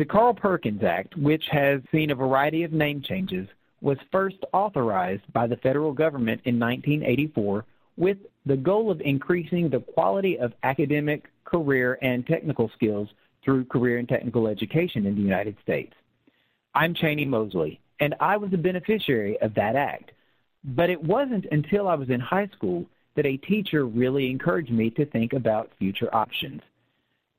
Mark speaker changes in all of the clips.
Speaker 1: The Carl Perkins Act, which has seen a variety of name changes, was first authorized by the federal government in 1984 with the goal of increasing the quality of academic, career, and technical skills through career and technical education in the United States. I'm Cheney Mosley, and I was a beneficiary of that act. But it wasn't until I was in high school that a teacher really encouraged me to think about future options.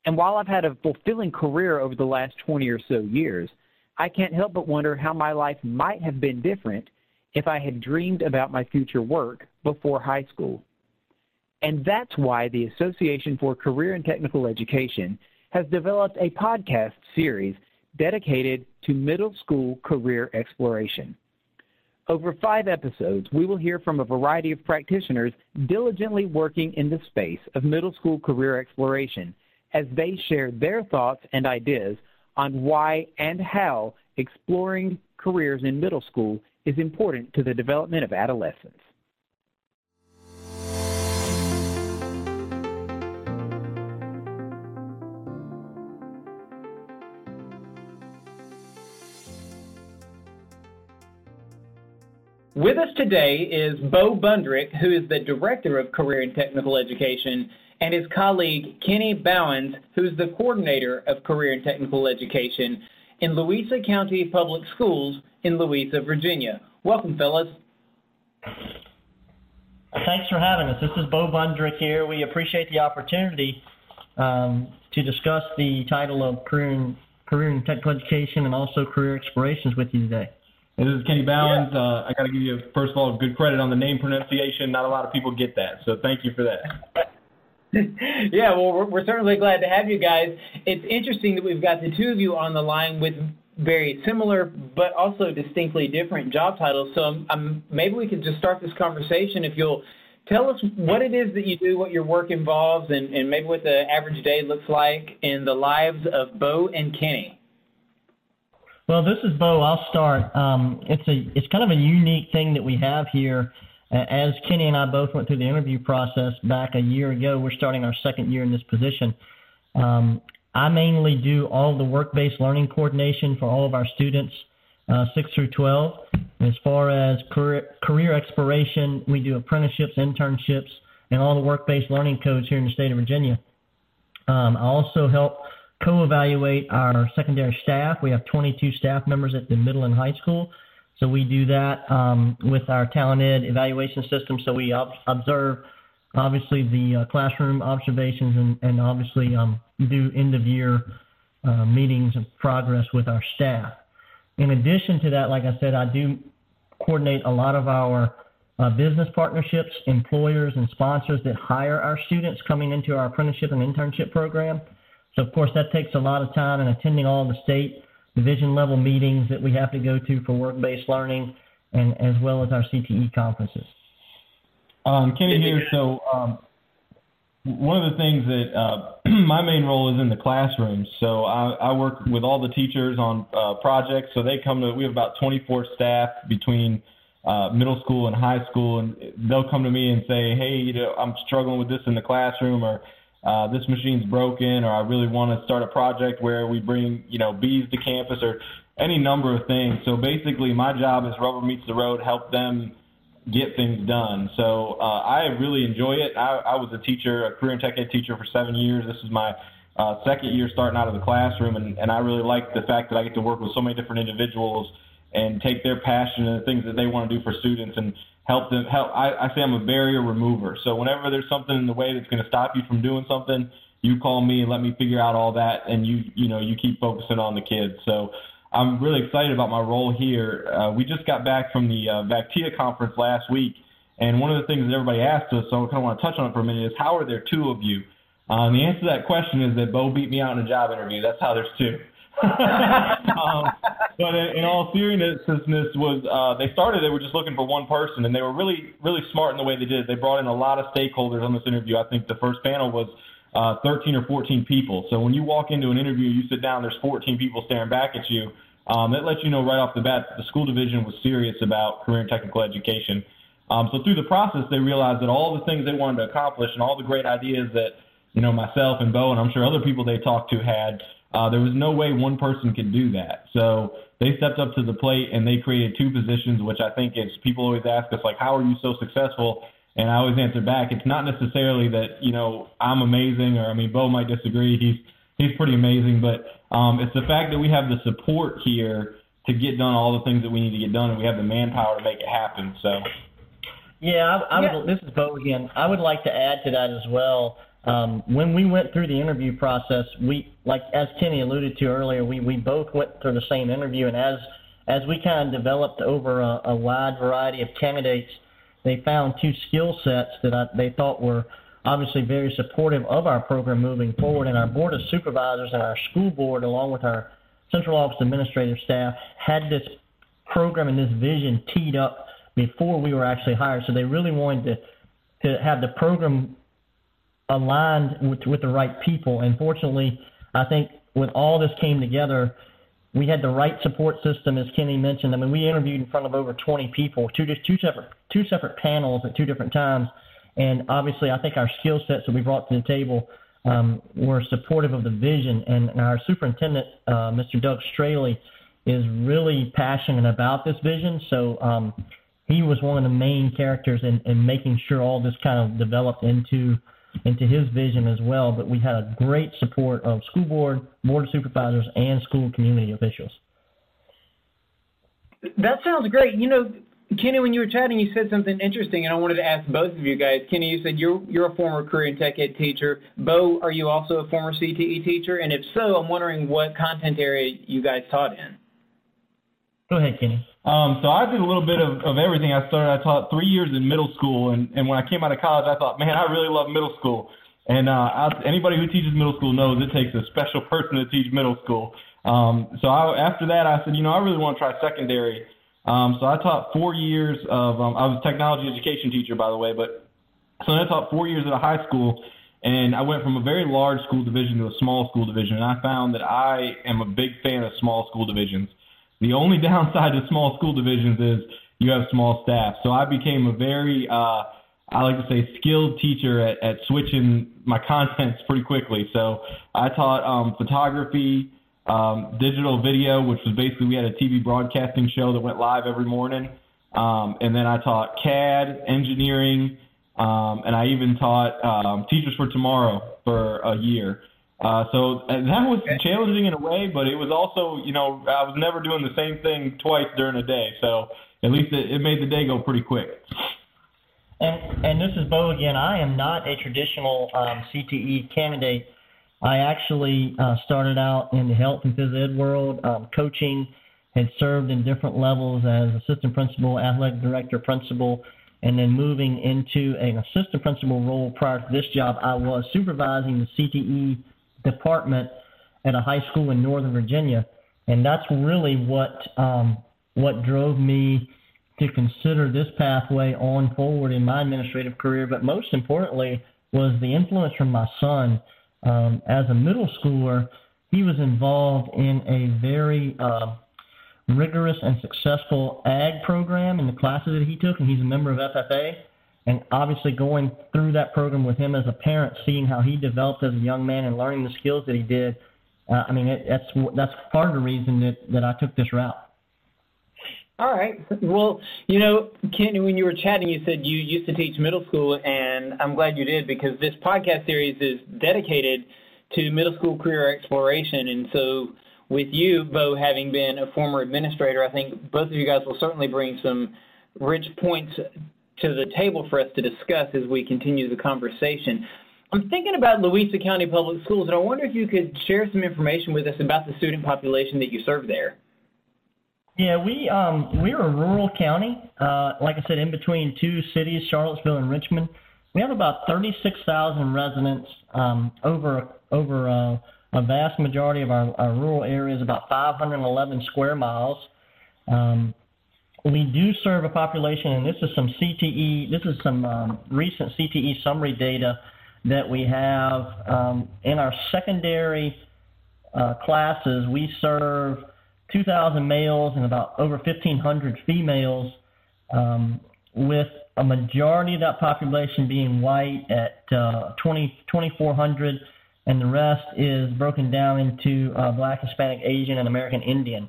Speaker 1: And while I've had a fulfilling career over the last 20 or so years, I can't help but wonder how my life might have been different if I had dreamed about my future work before high school. And that's why the Association for Career and Technical Education has developed a podcast series dedicated to middle school career exploration. Over five episodes, we will hear from a variety of practitioners diligently working in the space of middle school career exploration as they share their thoughts and ideas on why and how exploring careers in middle school is important to the development of adolescents. With us today is Bo Bundrick, who is the Director of Career and Technical Education, and his colleague Kenny Bowens, who is the Coordinator of Career and Technical Education in Louisa County Public Schools in Louisa, Virginia. Welcome, fellas.
Speaker 2: Thanks for having us. This is Bo Bundrick here. We appreciate the opportunity um, to discuss the title of Career and, Career and Technical Education and also Career Explorations with you today.
Speaker 3: This is Kenny Bowens. Yeah. Uh, I got to give you, first of all, good credit on the name pronunciation. Not a lot of people get that, so thank you for that.
Speaker 1: yeah, well, we're, we're certainly glad to have you guys. It's interesting that we've got the two of you on the line with very similar but also distinctly different job titles. So um, um, maybe we could just start this conversation if you'll tell us what it is that you do, what your work involves, and, and maybe what the average day looks like in the lives of Bo and Kenny.
Speaker 2: Well, this is Bo. I'll start. Um, it's a it's kind of a unique thing that we have here as Kenny and I both went through the interview process back a year ago, we're starting our second year in this position. Um, I mainly do all the work-based learning coordination for all of our students, uh, 6 through 12. As far as career, career exploration, we do apprenticeships, internships, and all the work-based learning codes here in the state of Virginia. Um, I also help co-evaluate our secondary staff. We have 22 staff members at the middle and high school. So we do that um, with our TalentEd evaluation system. So we ob- observe obviously the uh, classroom observations and, and obviously um, do end of year uh, meetings of progress with our staff. In addition to that, like I said, I do coordinate a lot of our uh, business partnerships, employers, and sponsors that hire our students coming into our apprenticeship and internship program. So, of course, that takes a lot of time and attending all the state division level meetings that we have to go to for work based learning, and as well as our CTE conferences.
Speaker 3: Um, Kenny here. So um, one of the things that uh, my main role is in the classroom. So I, I work with all the teachers on uh, projects. So they come to. We have about 24 staff between uh, middle school and high school, and they'll come to me and say, "Hey, you know, I'm struggling with this in the classroom," or uh, this machine's broken, or I really want to start a project where we bring, you know, bees to campus, or any number of things. So basically, my job is rubber meets the road, help them get things done. So uh, I really enjoy it. I, I was a teacher, a career and tech ed teacher for seven years. This is my uh, second year starting out of the classroom, and, and I really like the fact that I get to work with so many different individuals and take their passion and the things that they want to do for students and help them help I, I say I'm a barrier remover. So whenever there's something in the way that's going to stop you from doing something, you call me and let me figure out all that and you you know you keep focusing on the kids. So I'm really excited about my role here. Uh, we just got back from the uh, VACTIA conference last week, and one of the things that everybody asked us, so I kind of want to touch on it for a minute, is how are there two of you? Uh, and the answer to that question is that Bo beat me out in a job interview. That's how there's two. um, but in, in all seriousness, was uh, they started. They were just looking for one person, and they were really, really smart in the way they did. They brought in a lot of stakeholders on this interview. I think the first panel was uh, 13 or 14 people. So when you walk into an interview, you sit down. There's 14 people staring back at you. Um, that lets you know right off the bat that the school division was serious about career and technical education. Um, so through the process, they realized that all the things they wanted to accomplish and all the great ideas that you know myself and Bo and I'm sure other people they talked to had Uh, there was no way one person could do that. So they stepped up to the plate and they created two positions, which I think is people always ask us like, how are you so successful? And I always answer back, it's not necessarily that you know I'm amazing, or I mean, Bo might disagree. He's he's pretty amazing, but um, it's the fact that we have the support here to get done all the things that we need to get done, and we have the manpower to make it happen. So.
Speaker 2: Yeah, I, I yeah. would. This is Bo again. I would like to add to that as well. Um, when we went through the interview process, we like as Kenny alluded to earlier, we we both went through the same interview, and as as we kind of developed over a, a wide variety of candidates, they found two skill sets that I, they thought were obviously very supportive of our program moving forward. And our board of supervisors and our school board, along with our central office administrative staff, had this program and this vision teed up before we were actually hired. So they really wanted to to have the program aligned with, with the right people. And fortunately, I think when all this came together, we had the right support system, as Kenny mentioned. I mean, we interviewed in front of over 20 people, two two separate two separate panels at two different times, and obviously, I think our skill sets that we brought to the table um, were supportive of the vision. And, and our superintendent, uh, Mr. Doug Straley, is really passionate about this vision. So um, he was one of the main characters in, in making sure all this kind of developed into into his vision as well. But we had a great support of school board, board of supervisors, and school community officials.
Speaker 4: That sounds great. You know, Kenny, when you were chatting, you said something interesting, and I wanted to ask both of you guys. Kenny, you said you're you're a former career and tech ed teacher. Bo, are you also a former CTE teacher? And if so, I'm wondering what content area you guys taught in.
Speaker 2: Go ahead, Kenny.
Speaker 3: Um, so I did a little bit of, of everything. I started. I taught three years in middle school, and, and when I came out of college, I thought, man, I really love middle school. And uh, I, anybody who teaches middle school knows it takes a special person to teach middle school. Um, so I, after that, I said, you know, I really want to try secondary. Um, so I taught four years of. Um, I was a technology education teacher, by the way, but so I taught four years at a high school, and I went from a very large school division to a small school division, and I found that I am a big fan of small school divisions. The only downside to small school divisions is you have small staff. So I became a very, uh, I like to say, skilled teacher at, at switching my contents pretty quickly. So I taught um, photography, um, digital video, which was basically we had a TV broadcasting show that went live every morning. Um, and then I taught CAD, engineering, um, and I even taught um, Teachers for Tomorrow for a year. Uh, so uh, that was challenging in a way, but it was also, you know, I was never doing the same thing twice during a day. So at least it, it made the day go pretty quick.
Speaker 2: And, and this is Bo again. I am not a traditional um, CTE candidate. I actually uh, started out in the health and phys ed world, um, coaching, had served in different levels as assistant principal, athletic director, principal, and then moving into an assistant principal role prior to this job, I was supervising the CTE department at a high school in Northern Virginia, and that's really what um, what drove me to consider this pathway on forward in my administrative career. But most importantly, was the influence from my son. Um, as a middle schooler, he was involved in a very uh, rigorous and successful ag program in the classes that he took, and he's a member of FFA. And obviously, going through that program with him as a parent, seeing how he developed as a young man and learning the skills that he did, uh, I mean, it, that's that's part of the reason that that I took this route.
Speaker 4: All right. Well, you know, Ken, when you were chatting, you said you used to teach middle school, and I'm glad you did because this podcast series is dedicated to middle school career exploration. And so, with you, Bo, having been a former administrator, I think both of you guys will certainly bring some rich points to the table for us to discuss as we continue the conversation. I'm thinking about Louisa County Public Schools, and I wonder if you could share some information with us about the student population that you serve there.
Speaker 2: Yeah, we um, we're a rural county. Uh, like I said, in between two cities, Charlottesville and Richmond. We have about 36,000 residents. Um, over over uh, a vast majority of our, our rural areas, about 511 square miles. Um, we do serve a population, and this is some CTE, this is some um, recent CTE summary data that we have um, in our secondary uh, classes. We serve 2,000 males and about over 1,500 females, um, with a majority of that population being white at uh, 20, 2,400 and the rest is broken down into uh, Black, Hispanic, Asian, and American Indian.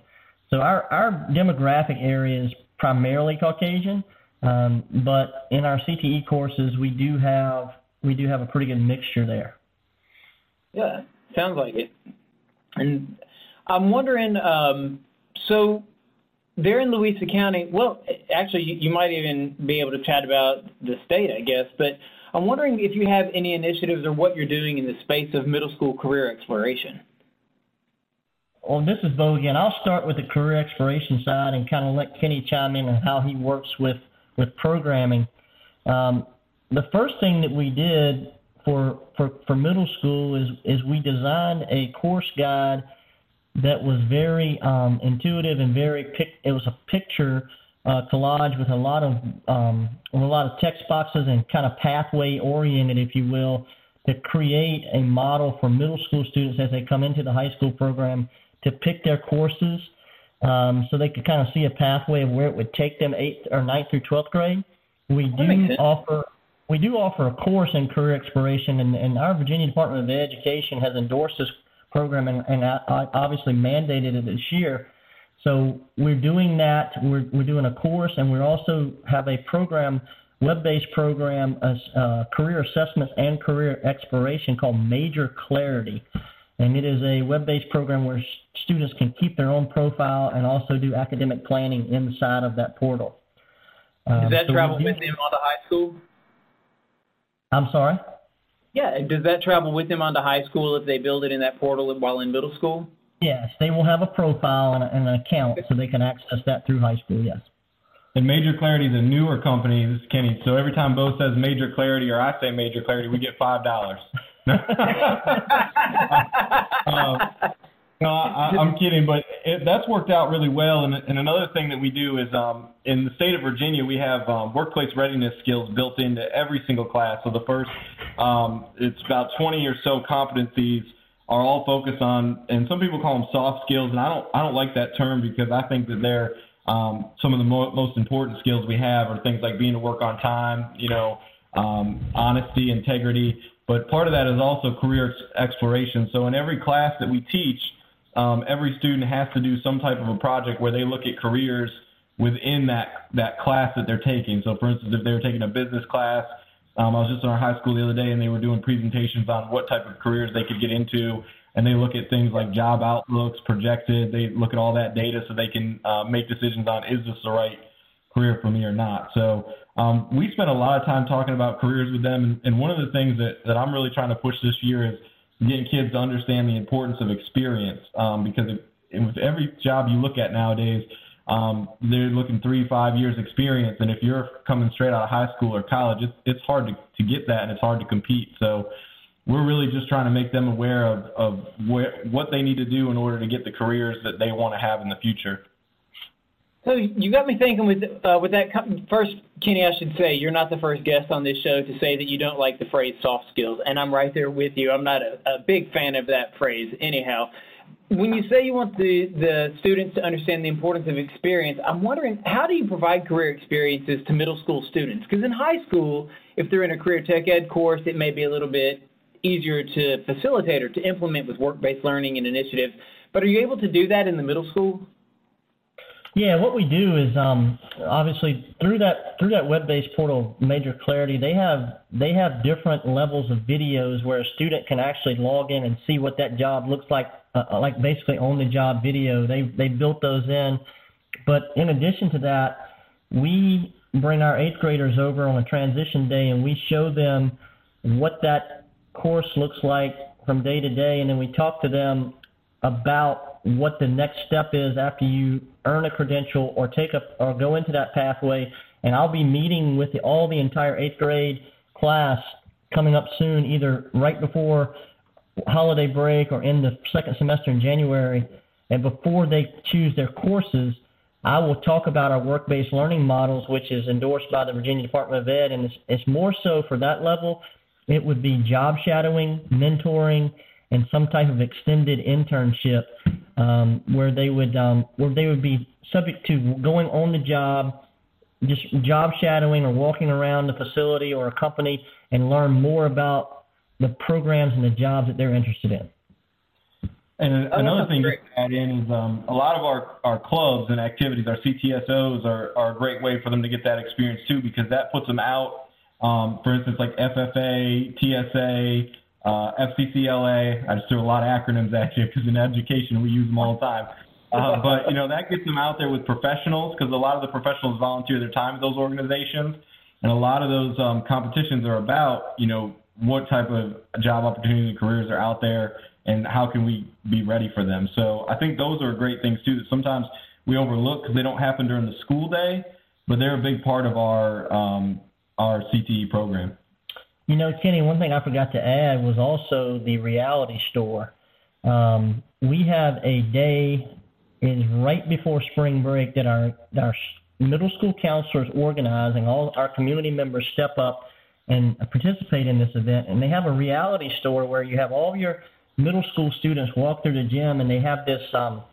Speaker 2: So our, our demographic area is primarily Caucasian, um, but in our CTE courses we do have we do have a pretty good mixture there.
Speaker 4: Yeah, sounds like it. And I'm wondering, um, so they're in Louisa County. Well, actually, you, you might even be able to chat about the state, I guess. But I'm wondering if you have any initiatives or what you're doing in the space of middle school career exploration.
Speaker 2: Well, this is Bo again. I'll start with the career exploration side and kind of let Kenny chime in on how he works with with programming. Um, the first thing that we did for for for middle school is is we designed a course guide that was very um, intuitive and very pic. It was a picture uh, collage with a lot of um, a lot of text boxes and kind of pathway oriented, if you will, to create a model for middle school students as they come into the high school program to pick their courses, um, so they could kind of see a pathway of where it would take them eighth or ninth through twelfth grade. We do offer we do offer a course in career exploration, and, and our Virginia Department of Education has endorsed this program and, and obviously mandated it this year. So we're doing that. We're, we're doing a course, and we also have a program, web-based program, uh, career assessments and career exploration called Major Clarity. And it is a web-based program where students can keep their own profile and also do academic planning inside of that portal.
Speaker 4: Does that um, so travel with them on the high school?
Speaker 2: I'm sorry?
Speaker 4: Yeah. Does that travel with them onto high school if they build it in that portal while in middle school?
Speaker 2: Yes, they will have a profile and, a, and an account so they can access that through high school, yes.
Speaker 3: And Major Clarity is a newer company, this is Kenny. So every time Bo says Major Clarity or I say Major Clarity, we get $5. um, no, I, I'm kidding, but it, that's worked out really well. And, and another thing that we do is um, in the state of Virginia, we have um, workplace readiness skills built into every single class. So the first, um, it's about 20 or so competencies are all focused on, and some people call them soft skills, and I don't, I don't like that term because I think that they're um, some of the mo- most important skills we have are things like being to work on time, you know, um, honesty, integrity. But part of that is also career exploration. So in every class that we teach, um, every student has to do some type of a project where they look at careers within that that class that they're taking. So, for instance, if they were taking a business class, um, I was just in our high school the other day, and they were doing presentations on what type of careers they could get into, and they look at things like job outlooks, projected. They look at all that data so they can uh, make decisions on is this the right career for me or not. So um, we spent a lot of time talking about careers with them, and, and one of the things that, that I'm really trying to push this year is getting kids to understand the importance of experience um, because it, with every job you look at nowadays, um, they're looking three, five years experience. And if you're coming straight out of high school or college, it's, it's hard to, to get that and it's hard to compete. So we're really just trying to make them aware of, of where, what they need to do in order to get the careers that they want to have in the future.
Speaker 4: So you got me thinking with uh, with that. First, Kenny, I should say you're not the first guest on this show to say that you don't like the phrase soft skills, and I'm right there with you. I'm not a, a big fan of that phrase, anyhow. When you say you want the the students to understand the importance of experience, I'm wondering how do you provide career experiences to middle school students? Because in high school, if they're in a career tech ed course, it may be a little bit easier to facilitate or to implement with work-based learning and initiatives. But are you able to do that in the middle school?
Speaker 2: Yeah, what we do is um, obviously through that through that web-based portal, Major Clarity, they have they have different levels of videos where a student can actually log in and see what that job looks like, uh, uh like basically on the job video. They they built those in, but in addition to that, we bring our eighth graders over on a transition day and we show them what that course looks like from day to day, and then we talk to them about what the next step is after you earn a credential or take a or go into that pathway. And I'll be meeting with the, all the entire eighth grade class coming up soon, either right before holiday break or in the second semester in January. And before they choose their courses, I will talk about our work-based learning models, which is endorsed by the Virginia Department of Ed, and it's, it's more so for that level. It would be job shadowing, mentoring, and some type of extended internship um, where they would um, where they would be subject to going on the job, just job shadowing or walking around the facility or a company and learn more about the programs and the jobs that they're interested in.
Speaker 3: And oh, another thing to add in is um, a lot of our, our clubs and activities, our CTSOs, are, are a great way for them to get that experience too, because that puts them out. Um, for instance, like FFA, TSA, uh, FCCLA. I just threw a lot of acronyms at you because in education we use them all the time. Uh, but you know that gets them out there with professionals because a lot of the professionals volunteer their time at those organizations, and a lot of those um, competitions are about you know what type of job opportunities and careers are out there, and how can we be ready for them. So I think those are great things too that sometimes we overlook because they don't happen during the school day, but they're a big part of our um, our CTE program.
Speaker 2: You know, Kenny, one thing I forgot to add was also the reality store. Um, we have a day is right before spring break that our our middle school counselors organize and all our community members step up and participate in this event. And they have a reality store where you have all your middle school students walk through the gym and they have this um,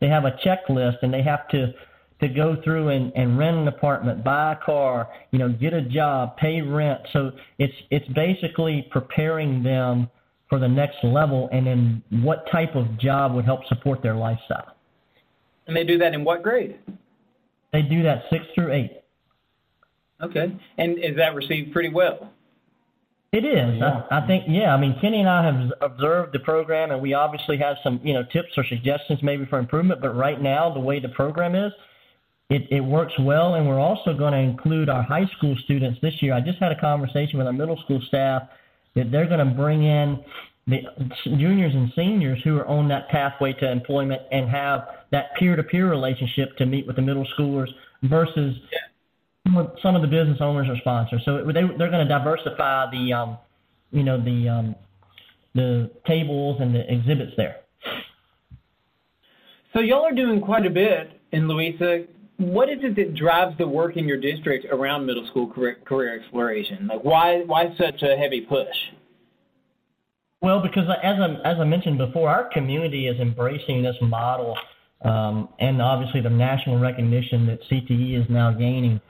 Speaker 2: they have a checklist and they have to to go through and, and rent an apartment, buy a car, you know, get a job, pay rent. So it's it's basically preparing them for the next level and then what type of job would help support their lifestyle.
Speaker 4: And they do that in what grade?
Speaker 2: They do that six through eight.
Speaker 4: Okay. And is that received pretty well?
Speaker 2: It is. Yeah. I, I think, yeah. I mean, Kenny and I have observed the program, and we obviously have some, you know, tips or suggestions maybe for improvement. But right now, the way the program is, it, it works well, and we're also going to include our high school students this year. I just had a conversation with our middle school staff that they're going to bring in the juniors and seniors who are on that pathway to employment and have that peer-to-peer relationship to meet with the middle schoolers versus some of the business owners or sponsors. So they, they're going to diversify the, um, you know, the um, the tables and the exhibits there.
Speaker 4: So y'all are doing quite a bit in Louisa what is it that drives the work in your district around middle school career, career exploration? Like, why why such a heavy push?
Speaker 2: Well, because as I, as I mentioned before, our community is embracing this model, um, and obviously the national recognition that CTE is now gaining.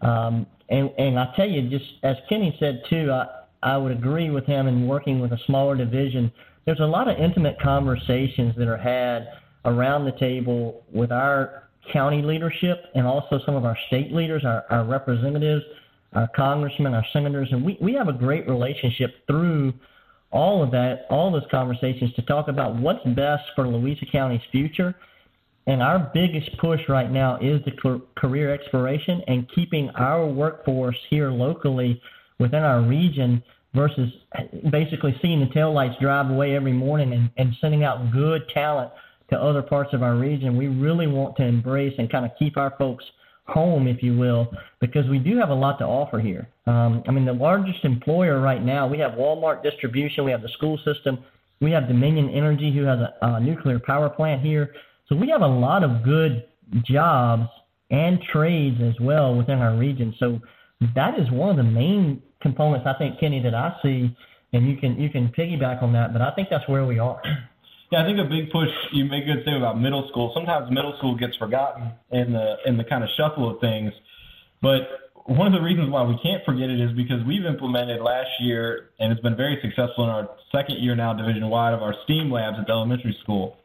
Speaker 2: Um, and, and I tell you, just as Kenny said too, I, I would agree with him in working with a smaller division. There's a lot of intimate conversations that are had around the table with our county leadership and also some of our state leaders, our, our representatives, our congressmen, our senators, and we, we have a great relationship through all of that, all those conversations to talk about what's best for Louisa County's future. And our biggest push right now is the career exploration and keeping our workforce here locally within our region versus basically seeing the taillights drive away every morning and, and sending out good talent to other parts of our region. We really want to embrace and kind of keep our folks home, if you will, because we do have a lot to offer here. Um, I mean, the largest employer right now, we have Walmart Distribution, we have the school system, we have Dominion Energy, who has a, a nuclear power plant here. So we have a lot of good jobs and trades as well within our region. So that is one of the main components I think, Kenny, that I see, and you can you can piggyback on that. But I think that's where we are.
Speaker 3: Yeah, I think a big push. You make a good thing about middle school. Sometimes middle school gets forgotten in the in the kind of shuffle of things, but one of the reasons why we can't forget it is because we've implemented last year, and it's been very successful in our second year now division wide of our STEAM labs at the elementary school.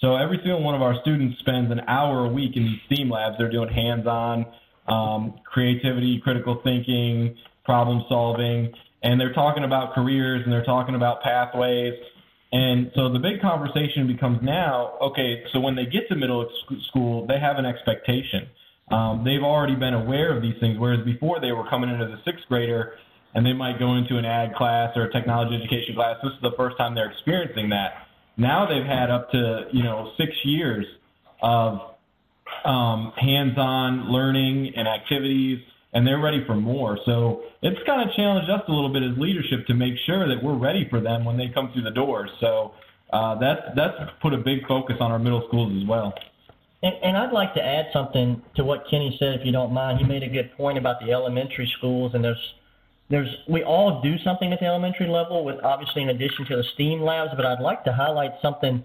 Speaker 3: So every single one of our students spends an hour a week in these STEAM labs. They're doing hands-on um, creativity, critical thinking, problem solving, and they're talking about careers and they're talking about pathways and so the big conversation becomes now, okay, so when they get to middle school, they have an expectation. Um, they've already been aware of these things, whereas before they were coming in as a sixth grader and they might go into an ag class or a technology education class. This is the first time they're experiencing that. Now they've had up to, you know, six years of um, hands-on learning and activities and they're ready for more. So it's kind of challenged us a little bit as leadership to make sure that we're ready for them when they come through the doors. So uh, that's that's put a big focus on our middle schools as well.
Speaker 2: And, and I'd like to add something to what Kenny said, if you don't mind. He made a good point about the elementary schools, and there's there's we all do something at the elementary level, with obviously in addition to the STEAM labs. But I'd like to highlight something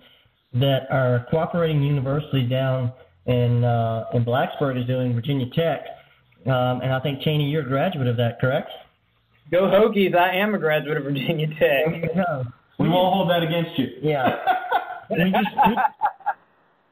Speaker 2: that our cooperating university down in uh, in Blacksburg is doing, Virginia Tech um, and I think Cheney, you're a graduate of that, correct?
Speaker 4: Go Hokies! I am a graduate of Virginia Tech.
Speaker 3: We won't hold that against you.
Speaker 2: Yeah. we just we,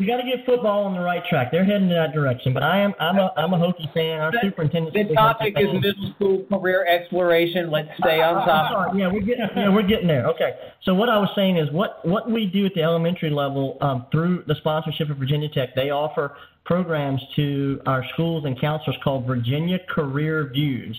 Speaker 2: we got to get football on the right track. They're heading in that direction. But I am I'm a I'm a Hokie fan. Our superintendent.
Speaker 4: The topic is middle school career exploration. Let's stay on uh, uh, top.
Speaker 2: Uh, yeah, we're getting yeah we're getting there. Okay. So what I was saying is what what we do at the elementary level um, through the sponsorship of Virginia Tech, they offer programs to our schools and counselors called Virginia Career Views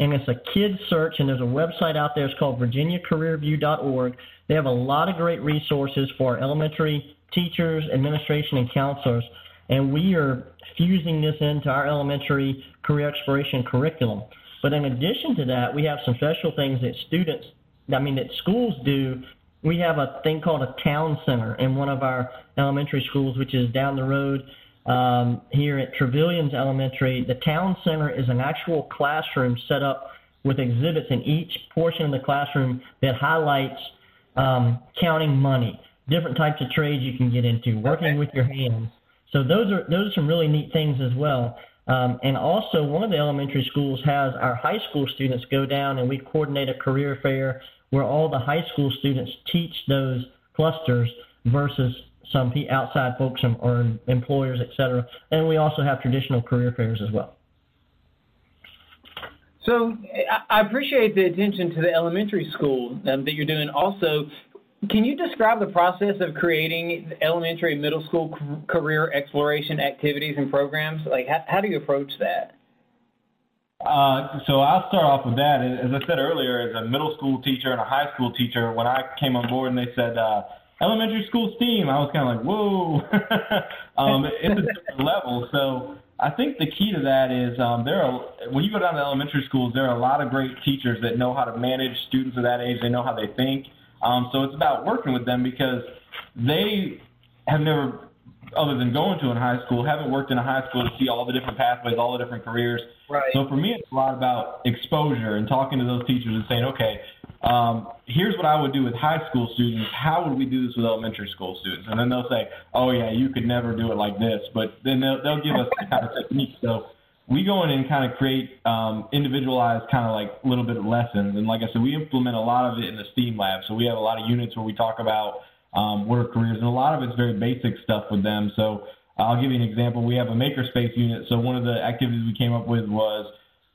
Speaker 2: and it's a kid search, and there's a website out there. It's called virginiacareerview.org. They have a lot of great resources for elementary teachers, administration, and counselors, and we are fusing this into our elementary career exploration curriculum. But in addition to that, we have some special things that students, I mean, that schools do. We have a thing called a town center in one of our elementary schools, which is down the road um, here at Trevilian's Elementary, the town center is an actual classroom set up with exhibits in each portion of the classroom that highlights um, counting money, different types of trades you can get into, working with your hands. So those are those are some really neat things as well. Um, and also, one of the elementary schools has our high school students go down and we coordinate a career fair where all the high school students teach those clusters versus some outside folks or employers, et cetera. And we also have traditional career fairs as well.
Speaker 4: So I appreciate the attention to the elementary school um, that you're doing. Also, can you describe the process of creating elementary middle school career exploration activities and programs? Like, how, how do you approach that?
Speaker 3: Uh, so I'll start off with that. As I said earlier, as a middle school teacher and a high school teacher, when I came on board and they said, uh, elementary school STEAM, I was kind of like, whoa, um, it's a different level. So I think the key to that is um, there are when you go down to elementary schools, there are a lot of great teachers that know how to manage students of that age. They know how they think. Um, so it's about working with them because they have never, other than going to in high school, haven't worked in a high school to see all the different pathways, all the different careers.
Speaker 4: Right.
Speaker 3: So for me, it's a lot about exposure and talking to those teachers and saying, okay, um, here's what I would do with high school students. How would we do this with elementary school students? And then they'll say, oh yeah, you could never do it like this. But then they'll, they'll give us the kind of techniques. So we go in and kind of create um, individualized kind of like little bit of lessons. And like I said, we implement a lot of it in the STEAM lab. So we have a lot of units where we talk about um, what are careers, and a lot of it's very basic stuff with them. So I'll give you an example. We have a makerspace unit. So one of the activities we came up with was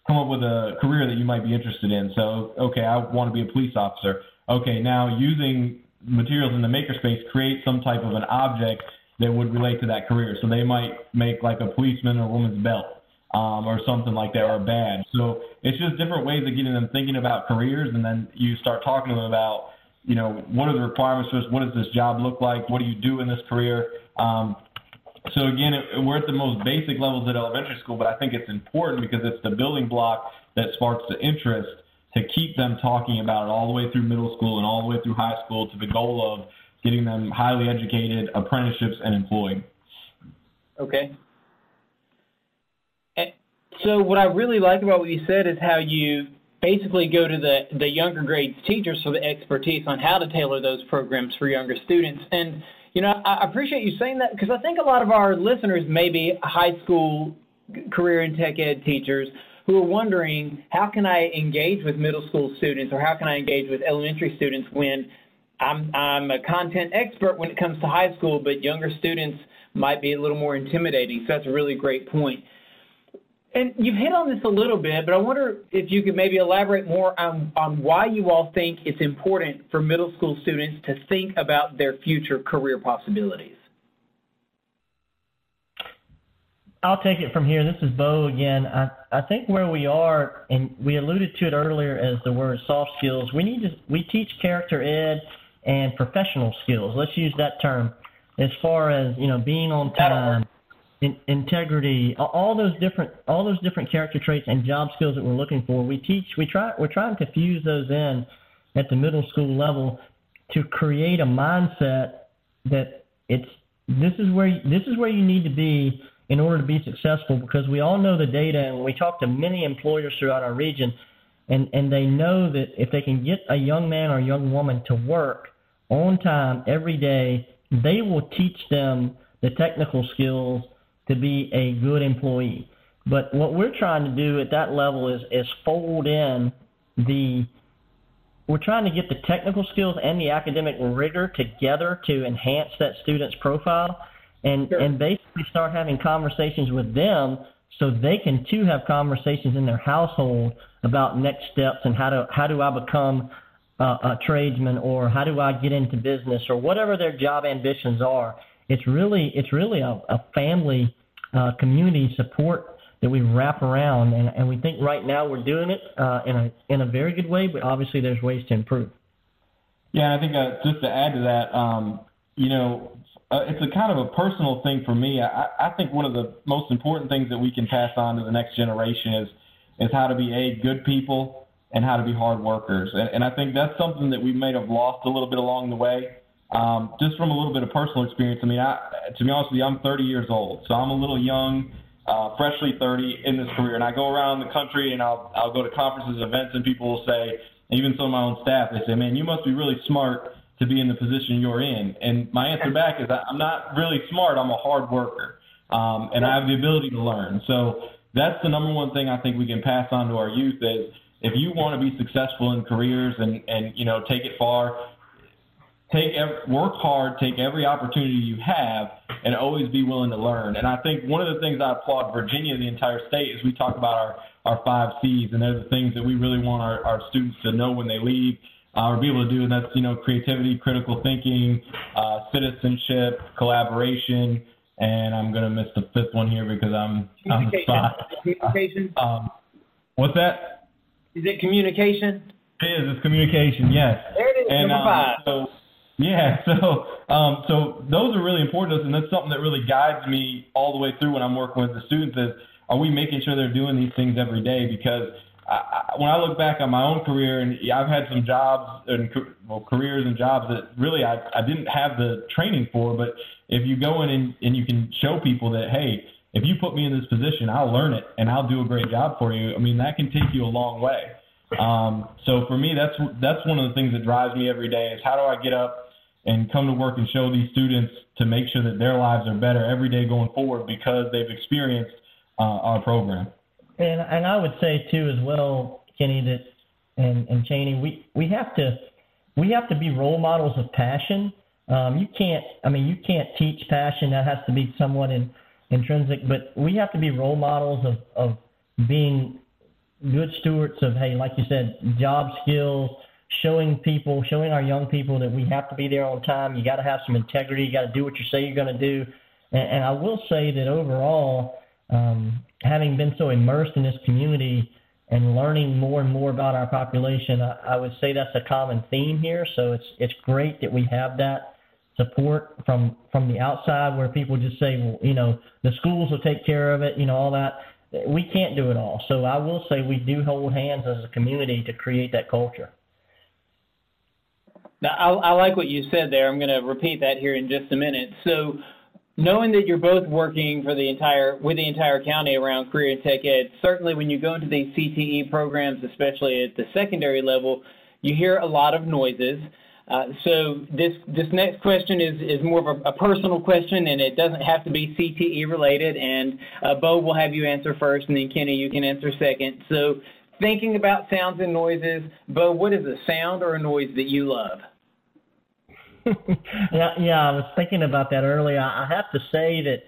Speaker 3: come up with a career that you might be interested in. So, okay, I want to be a police officer. Okay, now using materials in the makerspace, create some type of an object that would relate to that career. So they might make like a policeman or woman's belt um, or something like that or a badge. So it's just different ways of getting them thinking about careers, and then you start talking to them about, you know, what are the requirements for this? What does this job look like? What do you do in this career? Um, so again, it, we're at the most basic levels at elementary school, but I think it's important because it's the building block that sparks the interest to keep them talking about it all the way through middle school and all the way through high school to the goal of getting them highly educated, apprenticeships, and employed.
Speaker 4: Okay. So what I really like about what you said is how you basically go to the, the younger grades teachers for the expertise on how to tailor those programs for younger students. And you know, I appreciate you saying that because I think a lot of our listeners may be high school career and tech ed teachers who are wondering how can I engage with middle school students or how can I engage with elementary students when I'm, I'm a content expert when it comes to high school, but younger students might be a little more intimidating. So that's a really great point. And you've hit on this a little bit, but I wonder if you could maybe elaborate more on, on why you all think it's important for middle school students to think about their future career possibilities.
Speaker 2: I'll take it from here. This is Bo again. I, I think where we are, and we alluded to it earlier as the word soft skills, we need to we teach character ed and professional skills. Let's use that term. As far as you know, being on time, in, integrity, all those different all those different character traits and job skills that we're looking for. We teach we try we're trying to fuse those in at the middle school level to create a mindset that it's this is where this is where you need to be in order to be successful because we all know the data and we talk to many employers throughout our region and and they know that if they can get a young man or young woman to work on time every day they will teach them the technical skills to be a good employee. But what we're trying to do at that level is, is fold in the we're trying to get the technical skills and the academic rigor together to enhance that student's profile and sure. and basically start having conversations with them so they can too have conversations in their household about next steps and how to how do I become a, a tradesman or how do I get into business or whatever their job ambitions are. It's really it's really a, a family uh, community support that we wrap around, and, and we think right now we're doing it uh, in a in a very good way. But obviously, there's ways to improve.
Speaker 3: Yeah, I think uh, just to add to that, um, you know, uh, it's a kind of a personal thing for me. I, I think one of the most important things that we can pass on to the next generation is is how to be a good people and how to be hard workers. And, and I think that's something that we may have lost a little bit along the way. Um, just from a little bit of personal experience, I mean, I, to be honest with you, I'm 30 years old, so I'm a little young uh, freshly 30 in this career, and I go around the country and I'll I'll go to conferences, events, and people will say, even some of my own staff, they say, "Man, you must be really smart to be in the position you're in." And my answer back is, I'm not really smart. I'm a hard worker, um, and I have the ability to learn. So that's the number one thing I think we can pass on to our youth is if you want to be successful in careers and and you know take it far, take every, work hard, take every opportunity you have, and always be willing to learn. And I think one of the things I applaud Virginia, the entire state, is we talk about our our five C's, and they're the things that we really want our, our students to know when they leave uh, or be able to do. And that's you know creativity, critical thinking, uh, citizenship, collaboration, and I'm gonna miss the fifth one here because I'm on the spot.
Speaker 4: Communication.
Speaker 3: Uh, um, what's that?
Speaker 4: Is it communication?
Speaker 3: It is. It's communication. Yes.
Speaker 4: There it is. And, number
Speaker 3: um, five. So, yeah, so um, so those are really important to us, and that's something that really guides me all the way through when I'm working with the students. Is are we making sure they're doing these things every day? Because I, I, when I look back on my own career, and I've had some jobs and well, careers and jobs that really I, I didn't have the training for, but if you go in and, and you can show people that hey, if you put me in this position, I'll learn it and I'll do a great job for you. I mean, that can take you a long way. Um, so for me, that's that's one of the things that drives me every day is how do I get up and come to work and show these students to make sure that their lives are better every day going forward because they've experienced uh, our program.
Speaker 2: And and I would say too as well, Kenny, that and and Cheney, we we have to we have to be role models of passion. Um, you can't, I mean, you can't teach passion. That has to be somewhat in, intrinsic. But we have to be role models of of being good stewards of, hey, like you said, job skills, showing people, showing our young people that we have to be there on time. You got to have some integrity. You got to do what you say you're going to do. And, and I will say that overall, um, having been so immersed in this community and learning more and more about our population, I, I would say that's a common theme here. So it's it's great that we have that support from from the outside, where people just say, well, you know, the schools will take care of it, you know, all that. We can't do it all. So I will say we do hold hands as a community to create that culture.
Speaker 4: Now, I, I like what you said there. I'm going to repeat that here in just a minute. So, knowing that you're both working for the entire with the entire county around career and tech ed, certainly when you go into these CTE programs, especially at the secondary level, you hear a lot of noises. Uh, so this this next question is is more of a, a, personal question, and it doesn't have to be CTE related. And uh, Bo will have you answer first, and then Kenny you can answer second. So thinking about sounds and noises, Bo, what is a sound or a noise that you love?
Speaker 2: yeah, yeah, I was thinking about that earlier. I have to say that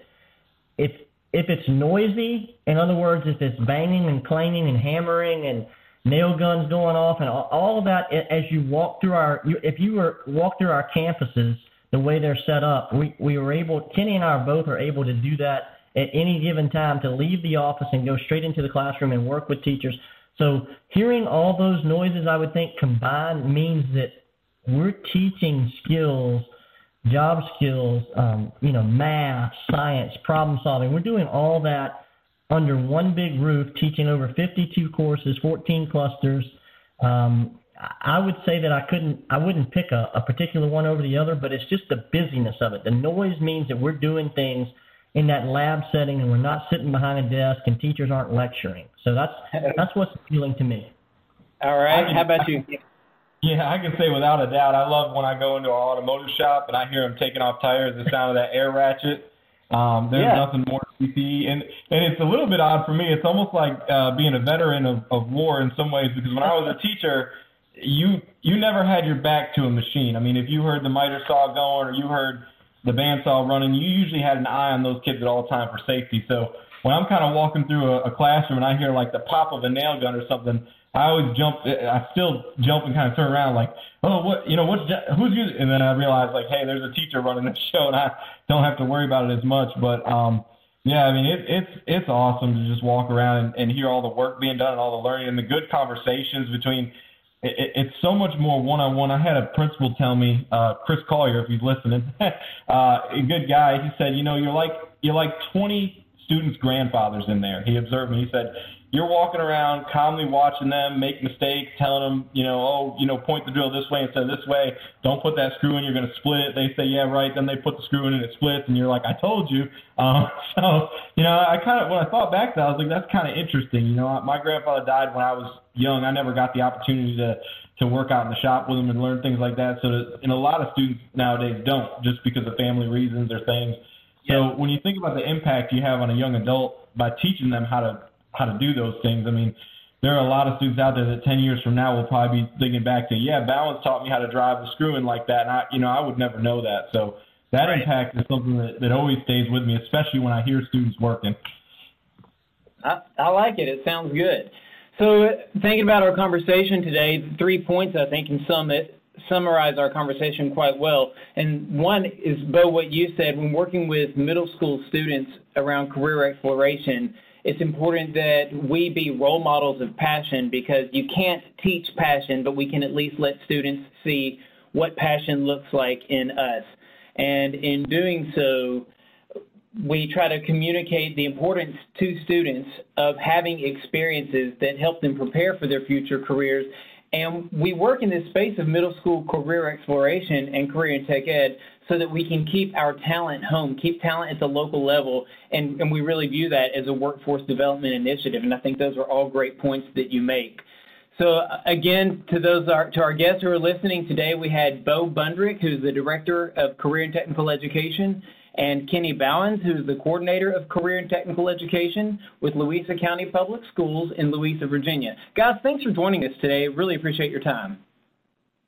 Speaker 2: if if it's noisy, in other words, if it's banging and clanging and hammering and nail guns going off and all, of that, as you walk through our, if you were walk through our campuses the way they're set up, we we were able, Kenny and I both are able to do that at any given time to leave the office and go straight into the classroom and work with teachers. So hearing all those noises, I would think combined means that we're teaching skills, job skills, um, you know, math, science, problem solving. We're doing all that under one big roof, teaching over 52 courses, 14 clusters. Um, I would say that I couldn't, I wouldn't pick a, a particular one over the other, but it's just the busyness of it. The noise means that we're doing things in that lab setting and we're not sitting behind a desk and teachers aren't lecturing. So that's that's what's appealing to me.
Speaker 4: All right. How about you?
Speaker 3: Yeah, I can say without a doubt, I love when I go into an automotive shop and I hear them taking off tires, the sound of that air ratchet. Um, there's
Speaker 2: yeah.
Speaker 3: nothing more CTE, and and it's a little bit odd for me. It's almost like uh, being a veteran of, of war in some ways because when I was a teacher, you you never had your back to a machine. I mean, if you heard the miter saw going or you heard the bandsaw running, you usually had an eye on those kids at all time for safety. So when I'm kind of walking through a, a classroom and I hear like the pop of a nail gun or something, I always jump. I still jump and kind of turn around like, oh, what you know, what's who's using? And then I realize like, hey, there's a teacher running the show, and I don't have to worry about it as much. But um, yeah, I mean, it, it's it's awesome to just walk around and, and hear all the work being done and all the learning and the good conversations between. It, it's so much more one-on-one. I had a principal tell me, uh, Chris Collier, if he's listening, uh, a good guy. He said, you know, you're like you're like 20 students' grandfathers in there. He observed me. He said, you're walking around calmly watching them make mistakes, telling them, you know, oh, you know, point the drill this way instead of this way. Don't put that screw in. You're going to split it. They say, yeah, right. Then they put the screw in and it splits, and you're like, I told you. Um, so, you know, I kind of when I thought back to that, I was like, that's kind of interesting. You know, my grandfather died when I was young. I never got the opportunity to to work out in the shop with him and learn things like that. So, that, and a lot of students nowadays don't just because of family reasons or things. So when you think about the impact you have on a young adult by teaching them how to how to do those things. I mean, there are a lot of students out there that 10 years from now will probably be thinking back to, yeah, balance taught me how to drive the screw in like that. And I, you know, I would never know that. So that right. impact is something that, that always stays with me, especially when I hear students working.
Speaker 4: I, I like it. It sounds good. So thinking about our conversation today, three points I think can sum it summarize our conversation quite well. And one is, Bo, what you said, when working with middle school students around career exploration, it's important that we be role models of passion because you can't teach passion, but we can at least let students see what passion looks like in us. And in doing so, we try to communicate the importance to students of having experiences that help them prepare for their future careers. And we work in this space of middle school career exploration and career and tech ed so that we can keep our talent home, keep talent at the local level, and, and we really view that as a workforce development initiative. And I think those are all great points that you make. So uh, again, to those uh, to our guests who are listening today, we had Bo Bundrick, who's the Director of Career and Technical Education, and Kenny Bowens, who's the Coordinator of Career and Technical Education with Louisa County Public Schools in Louisa, Virginia. Guys, thanks for joining us today. Really appreciate your time.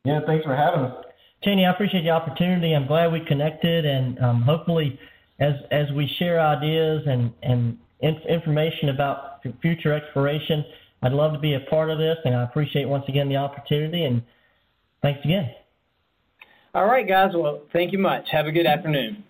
Speaker 3: Yeah, thanks for having us.
Speaker 2: Kenny, I appreciate the opportunity. I'm glad we connected, and um, hopefully, as as we share ideas and and inf- information about future exploration, I'd love to be a part of this, and I appreciate once again the opportunity. And thanks again.
Speaker 4: All right, guys. Well, thank you much. Have a good afternoon.